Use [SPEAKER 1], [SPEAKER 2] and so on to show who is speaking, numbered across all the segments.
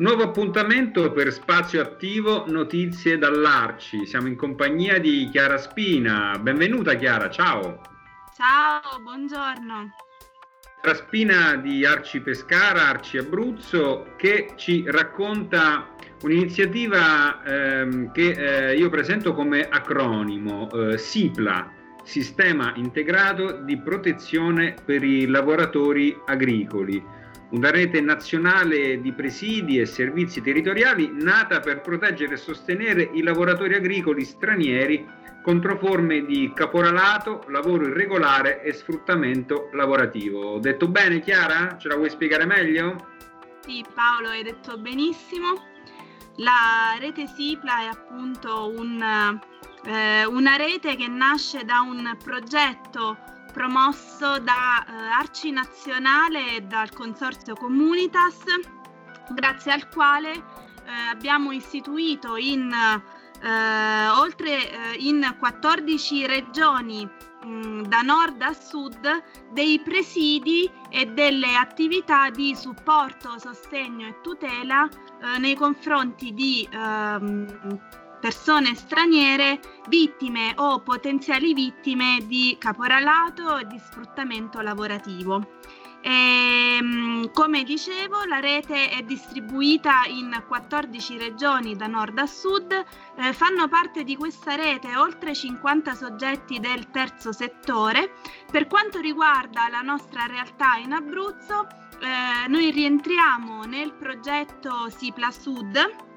[SPEAKER 1] Nuovo appuntamento per Spazio Attivo Notizie dall'Arci. Siamo in compagnia di Chiara Spina. Benvenuta Chiara, ciao.
[SPEAKER 2] Ciao, buongiorno.
[SPEAKER 1] Chiara Spina di Arci Pescara, Arci Abruzzo, che ci racconta un'iniziativa ehm, che eh, io presento come acronimo, eh, SIPLA, Sistema Integrato di Protezione per i Lavoratori Agricoli una rete nazionale di presidi e servizi territoriali nata per proteggere e sostenere i lavoratori agricoli stranieri contro forme di caporalato, lavoro irregolare e sfruttamento lavorativo. Detto bene Chiara? Ce la vuoi spiegare meglio?
[SPEAKER 2] Sì Paolo, hai detto benissimo. La rete SIPLA è appunto un, eh, una rete che nasce da un progetto promosso da eh, Arci Nazionale e dal Consorzio Comunitas, grazie al quale eh, abbiamo istituito in, eh, oltre eh, in 14 regioni mm, da nord a sud dei presidi e delle attività di supporto, sostegno e tutela eh, nei confronti di ehm, persone straniere vittime o potenziali vittime di caporalato e di sfruttamento lavorativo. E, ehm, come dicevo, la rete è distribuita in 14 regioni da nord a sud. Eh, fanno parte di questa rete oltre 50 soggetti del terzo settore. Per quanto riguarda la nostra realtà in Abruzzo, eh, noi rientriamo nel progetto Sipla Sud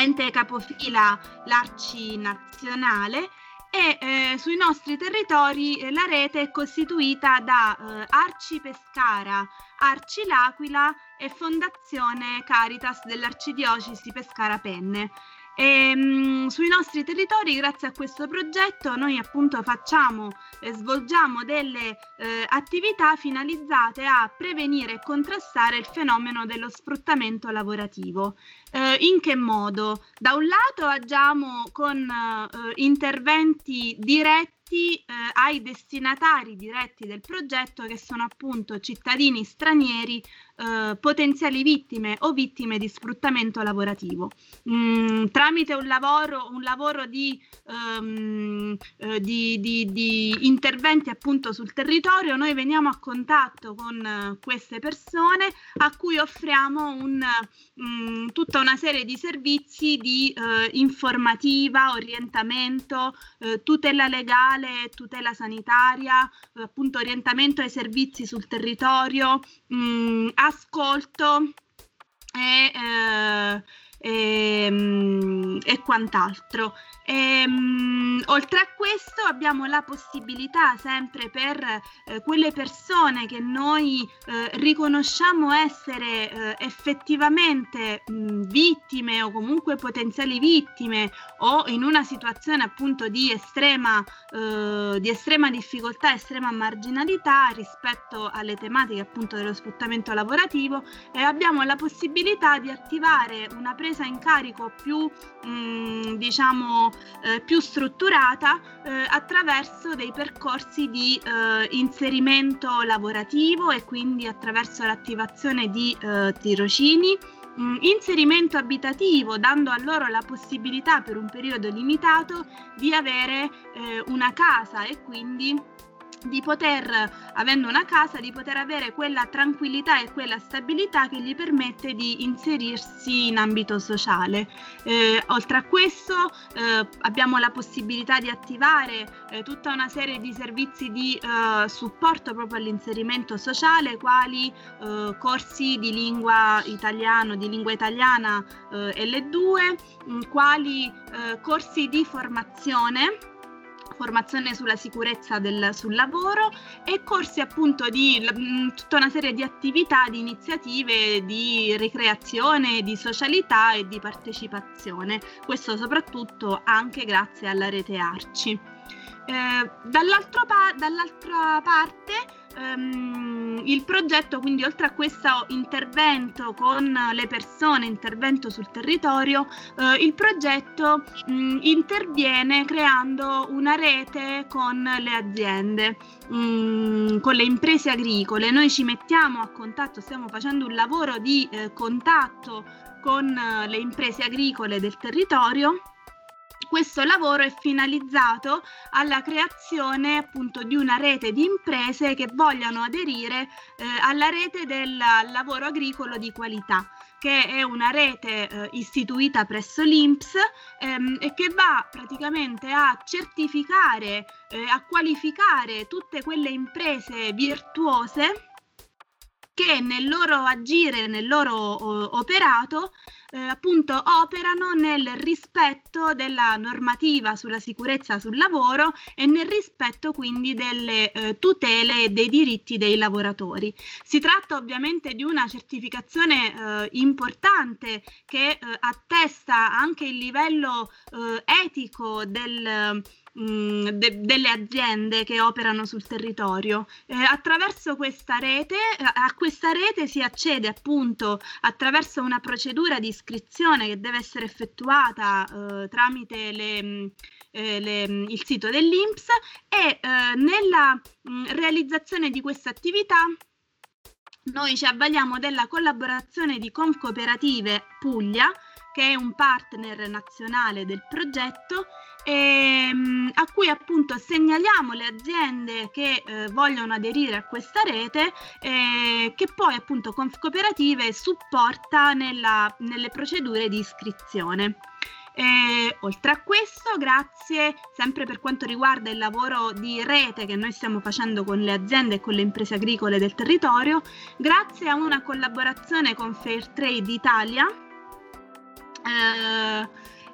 [SPEAKER 2] ente capofila l'Arci Nazionale e eh, sui nostri territori eh, la rete è costituita da eh, Arci Pescara, Arci L'Aquila e Fondazione Caritas dell'Arcidiocesi Pescara Penne. E, mh, sui nostri territori, grazie a questo progetto, noi appunto facciamo e svolgiamo delle eh, attività finalizzate a prevenire e contrastare il fenomeno dello sfruttamento lavorativo. Eh, in che modo? Da un lato agiamo con eh, interventi diretti eh, ai destinatari diretti del progetto che sono appunto cittadini stranieri eh, potenziali vittime o vittime di sfruttamento lavorativo. Mm, tramite un lavoro, un lavoro di, um, eh, di, di, di, interventi appunto sul territorio, noi veniamo a contatto con uh, queste persone a cui offriamo un, um, tutta una serie di servizi di uh, informativa, orientamento, uh, tutela legale, tutela sanitaria, appunto orientamento ai servizi sul territorio, mh, mm, ascolto e, eh, e, ehm, e quant'altro. E, um, oltre a questo abbiamo la possibilità sempre per eh, quelle persone che noi eh, riconosciamo essere eh, effettivamente mh, vittime o comunque potenziali vittime o in una situazione appunto di estrema, eh, di estrema difficoltà, estrema marginalità rispetto alle tematiche appunto dello sfruttamento lavorativo e abbiamo la possibilità di attivare una presa in carico più mh, diciamo eh, più strutturata eh, attraverso dei percorsi di eh, inserimento lavorativo e quindi attraverso l'attivazione di eh, tirocini mm, inserimento abitativo, dando a loro la possibilità per un periodo limitato di avere eh, una casa e quindi di poter, avendo una casa, di poter avere quella tranquillità e quella stabilità che gli permette di inserirsi in ambito sociale. Eh, oltre a questo eh, abbiamo la possibilità di attivare eh, tutta una serie di servizi di eh, supporto proprio all'inserimento sociale, quali eh, corsi di lingua italiano, di lingua italiana eh, L2, mh, quali corsi di formazione formazione sulla sicurezza del, sul lavoro e corsi appunto di mh, mm, tutta una serie di attività, di iniziative di ricreazione, di socialità e di partecipazione. Questo soprattutto anche grazie alla rete Arci. Eh, dall'altra parte ehm, il progetto, quindi oltre a questo intervento con le persone, intervento sul territorio, eh, il progetto mh, interviene creando una rete con le aziende, mh, con le imprese agricole. Noi ci mettiamo a contatto, stiamo facendo un lavoro di eh, contatto con eh, le imprese agricole del territorio questo lavoro è finalizzato alla creazione appunto di una rete di imprese che vogliano aderire eh, alla rete del lavoro agricolo di qualità che è una rete eh, istituita presso l'INPS ehm, e che va praticamente a certificare, eh, a qualificare tutte quelle imprese virtuose che nel loro agire, nel loro o, operato, eh, appunto operano nel rispetto della normativa sulla sicurezza sul lavoro e nel rispetto quindi delle eh, tutele e dei diritti dei lavoratori. Si tratta ovviamente di una certificazione eh, importante che eh, attesta anche il livello eh, etico del Mm, de- delle aziende che operano sul territorio. Eh, attraverso questa rete, a questa rete si accede appunto attraverso una procedura di iscrizione che deve essere effettuata eh, tramite le, mm, eh, le, mm, il sito dell'INPS e eh, nella mh, realizzazione di questa attività noi ci avvaliamo della collaborazione di Confcooperative Puglia, che è un partner nazionale del progetto ehm, a cui appunto segnaliamo le aziende che eh, vogliono aderire a questa rete eh, che poi appunto Confcooperative supporta nella, nelle procedure di iscrizione. E, oltre a questo, grazie sempre per quanto riguarda il lavoro di rete che noi stiamo facendo con le aziende e con le imprese agricole del territorio, grazie a una collaborazione con Fairtrade Italia, eh,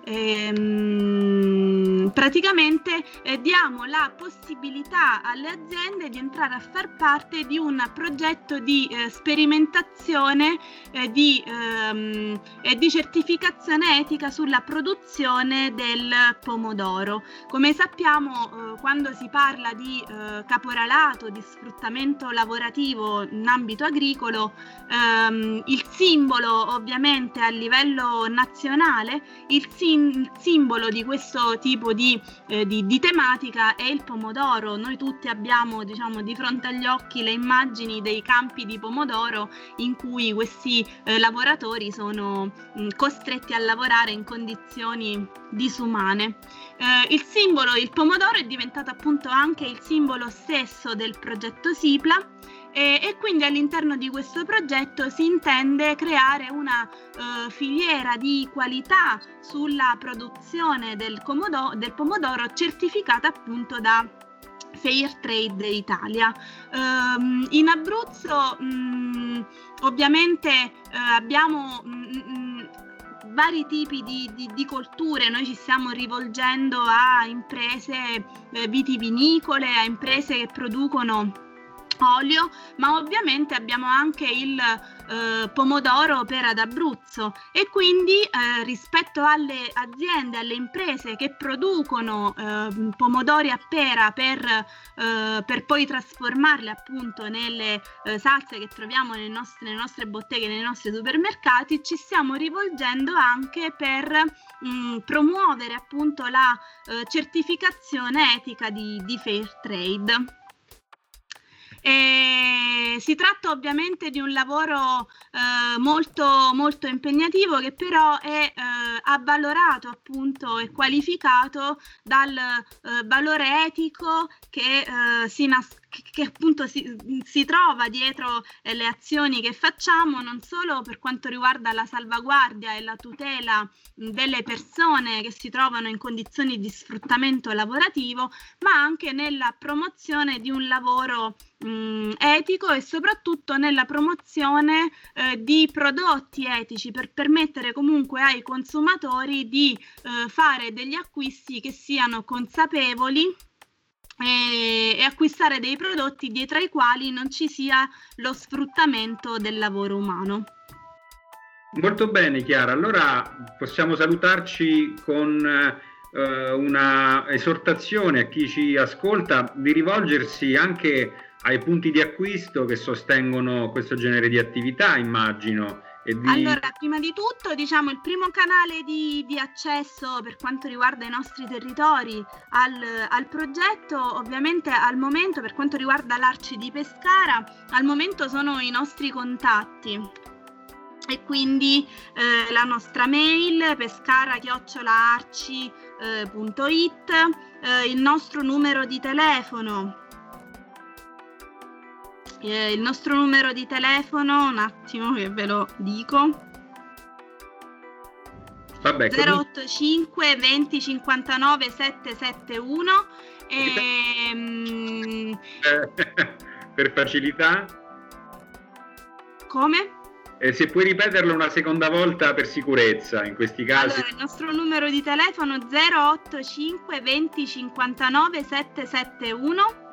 [SPEAKER 2] ehm, praticamente eh, diamo la possibilità alle aziende di entrare a far parte di un progetto di eh, sperimentazione eh, di, ehm, e di certificazione etica sulla produzione del pomodoro. Come sappiamo, eh, quando si parla di eh, caporalato, di sfruttamento lavorativo in ambito agricolo, ehm, il simbolo ovviamente a livello nazionale, il sim- simbolo di questo tipo di, eh, di, di, tematica è il pomodoro. Noi tutti abbiamo diciamo, di fronte agli occhi le immagini dei campi di pomodoro in cui questi eh, lavoratori sono mh, costretti a lavorare in condizioni disumane. Eh, il simbolo, il pomodoro, è diventato appunto anche il simbolo stesso del progetto SIPLA e, e, quindi all'interno di questo progetto si intende creare una uh, filiera di qualità sulla produzione del, comodo- del pomodoro certificata appunto da Fair Trade Italia. Um, in Abruzzo um, ovviamente uh, abbiamo um, vari tipi di, di, di, colture, noi ci stiamo rivolgendo a imprese eh, vitivinicole, a imprese che producono olio, ma ovviamente abbiamo anche il eh, pomodoro per ad Abruzzo e quindi eh, rispetto alle aziende, alle imprese che producono eh, pomodori a pera per, eh, per, poi trasformarli appunto nelle eh, salse che troviamo nelle nostre, nelle nostre, botteghe, nei nostri supermercati, ci stiamo rivolgendo anche per mh, mm, promuovere appunto la eh, certificazione etica di, di Fair Trade. E si tratta ovviamente di un lavoro eh, molto, molto impegnativo che però è eh, avvalorato appunto e qualificato dal eh, valore etico che eh, si nasconde che appunto si, si, trova dietro eh, le azioni che facciamo, non solo per quanto riguarda la salvaguardia e la tutela delle persone che si trovano in condizioni di sfruttamento lavorativo, ma anche nella promozione di un lavoro mh, etico e soprattutto nella promozione eh, di prodotti etici per permettere comunque ai consumatori di eh, fare degli acquisti che siano consapevoli e, e, acquistare dei prodotti dietro ai quali non ci sia lo sfruttamento del lavoro umano.
[SPEAKER 1] Molto bene Chiara, allora possiamo salutarci con eh, una esortazione a chi ci ascolta di rivolgersi anche ai punti di acquisto che sostengono questo genere di attività, immagino,
[SPEAKER 2] di... Allora, prima di tutto, diciamo, il primo canale di, di accesso per quanto riguarda i nostri territori al, al, progetto, ovviamente al momento, per quanto riguarda l'Arci di Pescara, al momento sono i nostri contatti. E quindi eh, la nostra mail pescara-arci.it, eh, il nostro numero di telefono eh, il nostro numero di telefono, un attimo che ve lo dico. Vabbè, 085 20 59 771 e,
[SPEAKER 1] mm, per facilità
[SPEAKER 2] come?
[SPEAKER 1] Eh, se puoi ripeterlo una seconda volta per sicurezza in questi casi.
[SPEAKER 2] Allora, il nostro numero di telefono 085 20 59 771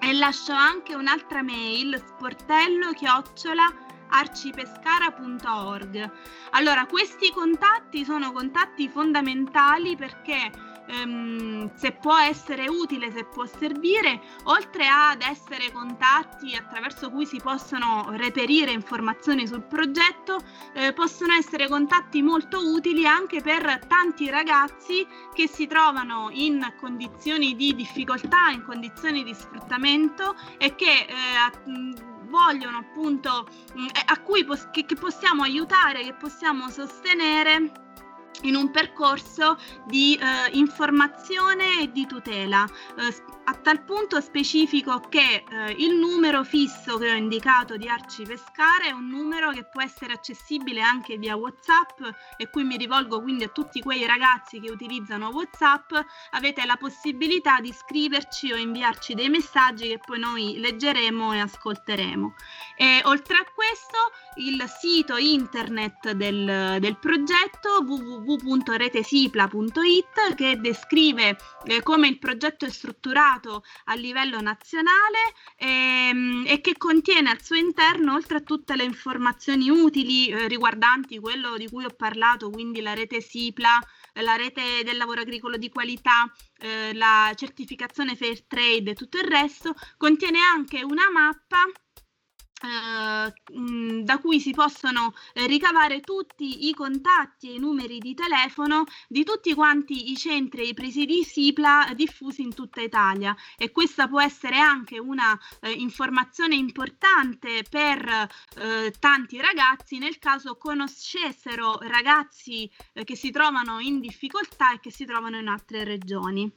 [SPEAKER 2] e lascio anche un'altra mail sportello chiocciola arcipescara.org. Allora, questi contatti sono contatti fondamentali perché ehm, se può essere utile, se può servire, oltre ad essere contatti attraverso cui si possono reperire informazioni sul progetto, eh, possono essere contatti molto utili anche per tanti ragazzi che si trovano in condizioni di difficoltà, in condizioni di sfruttamento e che eh, vogliono appunto a cui pos- che, che possiamo aiutare, che possiamo sostenere in un percorso di eh, informazione e di tutela. Eh, a tal punto specifico che eh, il numero fisso che ho indicato di Arci Pescara è un numero che può essere accessibile anche via WhatsApp e qui mi rivolgo quindi a tutti quei ragazzi che utilizzano WhatsApp, avete la possibilità di scriverci o inviarci dei messaggi che poi noi leggeremo e ascolteremo. E, oltre a questo il sito internet del, del progetto www.retesipla.it che descrive eh, come il progetto è strutturato approvato a livello nazionale ehm, e che contiene al suo interno, oltre a tutte le informazioni utili eh, riguardanti quello di cui ho parlato, quindi la rete SIPLA, la rete del lavoro agricolo di qualità, eh, la certificazione Fair Trade e tutto il resto, contiene anche una mappa da cui si possono eh, ricavare tutti i contatti e i numeri di telefono di tutti quanti i centri e i presidi SIPLA diffusi in tutta Italia e questa può essere anche una eh, informazione importante per eh, tanti ragazzi nel caso conoscessero ragazzi eh, che si trovano in difficoltà e che si trovano in altre regioni.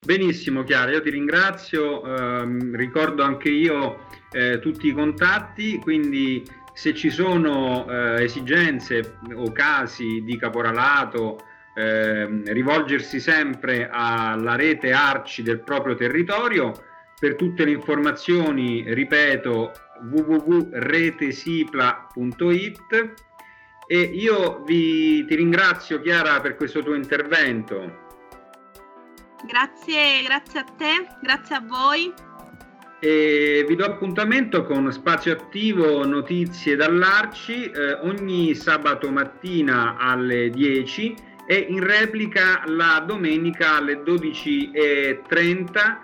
[SPEAKER 1] Benissimo Chiara, io ti ringrazio, ehm, ricordo anche io eh, tutti i contatti, quindi se ci sono eh, esigenze o casi di caporalato, eh, rivolgersi sempre alla rete Arci del proprio territorio. Per tutte le informazioni, ripeto, www.retesipla.it e io vi, ti ringrazio Chiara per questo tuo intervento.
[SPEAKER 2] Grazie, grazie a te, grazie a voi.
[SPEAKER 1] E vi do appuntamento con Spazio Attivo Notizie dall'Arci eh, ogni sabato mattina alle 10 e in replica la domenica alle 12.30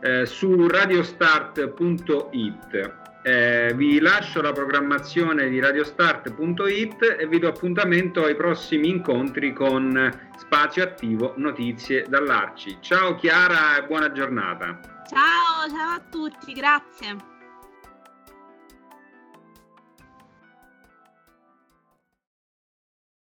[SPEAKER 1] eh, su radiostart.it. Eh, vi lascio la programmazione di radiostart.it e vi do appuntamento ai prossimi incontri con Spazio Attivo Notizie dall'Arci. Ciao Chiara e buona giornata.
[SPEAKER 2] Ciao, ciao a tutti, grazie.